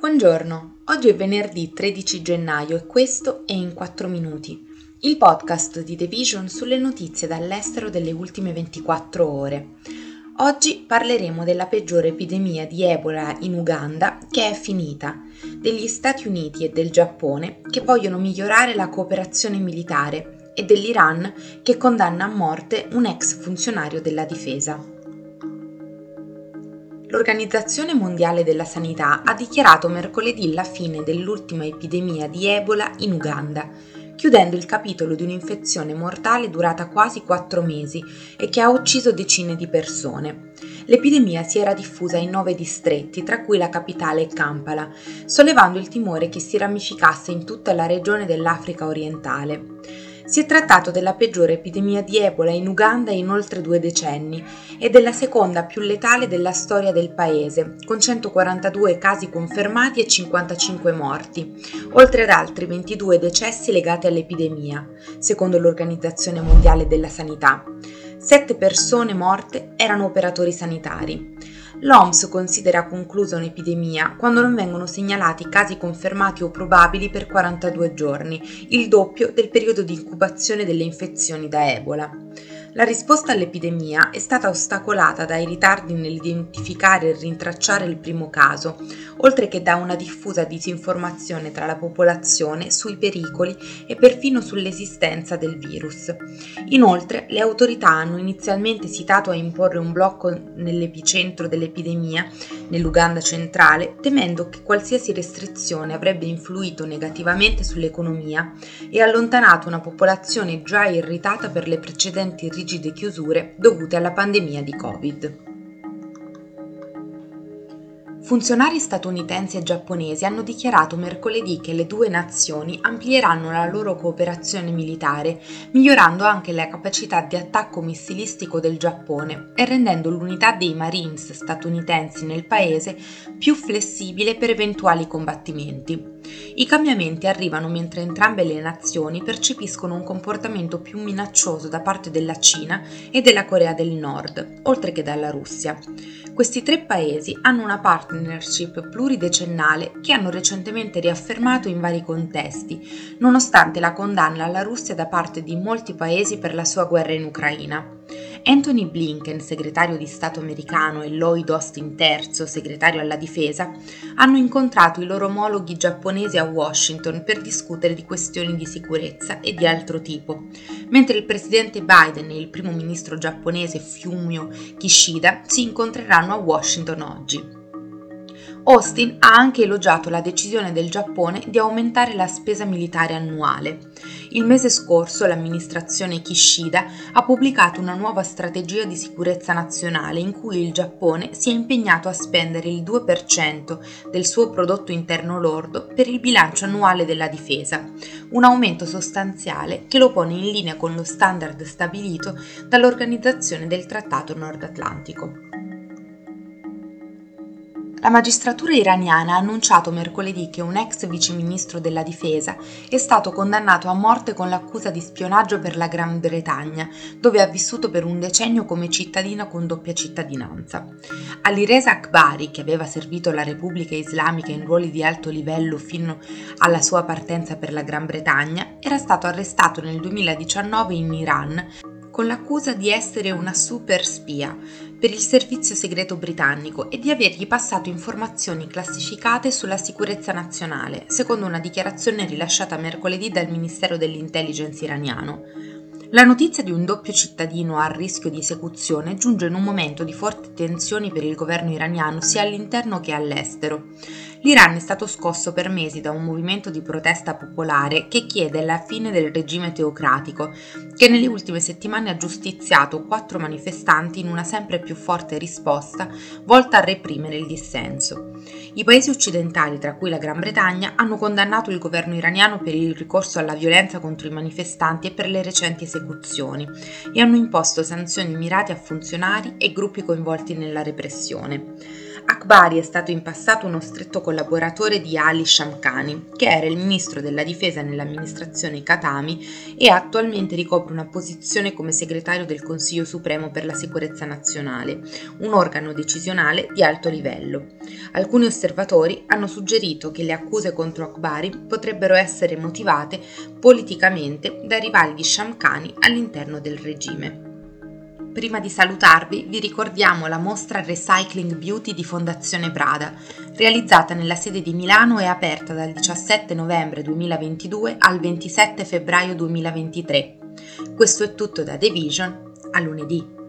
Buongiorno, oggi è venerdì 13 gennaio e questo è In 4 Minuti, il podcast di The Vision sulle notizie dall'estero delle ultime 24 ore. Oggi parleremo della peggiore epidemia di Ebola in Uganda che è finita, degli Stati Uniti e del Giappone che vogliono migliorare la cooperazione militare e dell'Iran che condanna a morte un ex funzionario della difesa. L'Organizzazione Mondiale della Sanità ha dichiarato mercoledì la fine dell'ultima epidemia di Ebola in Uganda, chiudendo il capitolo di un'infezione mortale durata quasi quattro mesi e che ha ucciso decine di persone. L'epidemia si era diffusa in nove distretti, tra cui la capitale Kampala, sollevando il timore che si ramificasse in tutta la regione dell'Africa orientale. Si è trattato della peggiore epidemia di Ebola in Uganda in oltre due decenni e della seconda più letale della storia del paese, con 142 casi confermati e 55 morti, oltre ad altri 22 decessi legati all'epidemia, secondo l'Organizzazione Mondiale della Sanità. Sette persone morte erano operatori sanitari. L'OMS considera conclusa un'epidemia quando non vengono segnalati casi confermati o probabili per 42 giorni, il doppio del periodo di incubazione delle infezioni da Ebola. La risposta all'epidemia è stata ostacolata dai ritardi nell'identificare e rintracciare il primo caso, oltre che da una diffusa disinformazione tra la popolazione sui pericoli e perfino sull'esistenza del virus. Inoltre, le autorità hanno inizialmente esitato a imporre un blocco nell'epicentro dell'epidemia, nell'Uganda centrale, temendo che qualsiasi restrizione avrebbe influito negativamente sull'economia e allontanato una popolazione già irritata per le precedenti rigide chiusure dovute alla pandemia di Covid. Funzionari statunitensi e giapponesi hanno dichiarato mercoledì che le due nazioni amplieranno la loro cooperazione militare, migliorando anche la capacità di attacco missilistico del Giappone e rendendo l'unità dei Marines statunitensi nel paese più flessibile per eventuali combattimenti. I cambiamenti arrivano mentre entrambe le nazioni percepiscono un comportamento più minaccioso da parte della Cina e della Corea del Nord, oltre che dalla Russia. Questi tre paesi hanno una partnership pluridecennale che hanno recentemente riaffermato in vari contesti, nonostante la condanna alla Russia da parte di molti paesi per la sua guerra in Ucraina. Anthony Blinken, segretario di Stato americano, e Lloyd Austin III, segretario alla difesa, hanno incontrato i loro omologhi giapponesi a Washington per discutere di questioni di sicurezza e di altro tipo, mentre il presidente Biden e il primo ministro giapponese Fumio Kishida si incontreranno a Washington oggi. Austin ha anche elogiato la decisione del Giappone di aumentare la spesa militare annuale. Il mese scorso l'amministrazione Kishida ha pubblicato una nuova strategia di sicurezza nazionale in cui il Giappone si è impegnato a spendere il 2% del suo prodotto interno lordo per il bilancio annuale della difesa, un aumento sostanziale che lo pone in linea con lo standard stabilito dall'Organizzazione del Trattato Nord Atlantico. La magistratura iraniana ha annunciato mercoledì che un ex viceministro della difesa è stato condannato a morte con l'accusa di spionaggio per la Gran Bretagna, dove ha vissuto per un decennio come cittadino con doppia cittadinanza. Alireza Akbari, che aveva servito la Repubblica Islamica in ruoli di alto livello fino alla sua partenza per la Gran Bretagna, era stato arrestato nel 2019 in Iran con l'accusa di essere una super spia per il servizio segreto britannico e di avergli passato informazioni classificate sulla sicurezza nazionale, secondo una dichiarazione rilasciata mercoledì dal Ministero dell'Intelligence iraniano. La notizia di un doppio cittadino a rischio di esecuzione giunge in un momento di forti tensioni per il governo iraniano sia all'interno che all'estero. L'Iran è stato scosso per mesi da un movimento di protesta popolare che chiede la fine del regime teocratico, che nelle ultime settimane ha giustiziato quattro manifestanti in una sempre più forte risposta volta a reprimere il dissenso. I paesi occidentali, tra cui la Gran Bretagna, hanno condannato il governo iraniano per il ricorso alla violenza contro i manifestanti e per le recenti esecuzioni esecuzioni e hanno imposto sanzioni mirate a funzionari e gruppi coinvolti nella repressione. Akbari è stato in passato uno stretto collaboratore di Ali Shamkhani, che era il ministro della difesa nell'amministrazione Khatami e attualmente ricopre una posizione come segretario del Consiglio Supremo per la Sicurezza Nazionale, un organo decisionale di alto livello. Alcuni osservatori hanno suggerito che le accuse contro Akbari potrebbero essere motivate politicamente dai rivali di Shamkhani all'interno del regime. Prima di salutarvi vi ricordiamo la mostra Recycling Beauty di Fondazione Prada, realizzata nella sede di Milano e aperta dal 17 novembre 2022 al 27 febbraio 2023. Questo è tutto da The Vision, a lunedì.